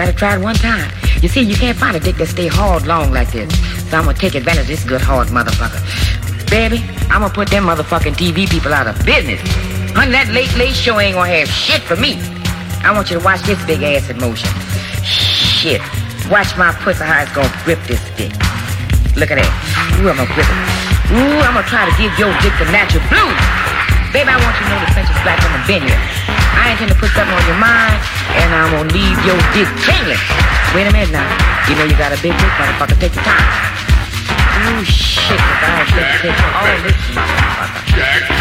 gotta try it one time. You see, you can't find a dick that stay hard long like this. So I'm gonna take advantage of this good hard motherfucker. Baby, I'm gonna put them motherfucking TV people out of business. Hun, that late late show ain't gonna have shit for me. I want you to watch this big ass in motion. Shit. Watch my pussy how it's gonna grip this dick. Look at that. Ooh, I'm gonna grip it. Ooh, I'm gonna try to give your dick the natural blue. Baby, I want you to know the French is black on the vineyard. I intend to put something on your mind, and I'm gonna leave your dick tingling. Wait a minute now. You know you got a big dick, motherfucker. Take your time. Oh shit. I ain't taking all this, motherfucker. Jack.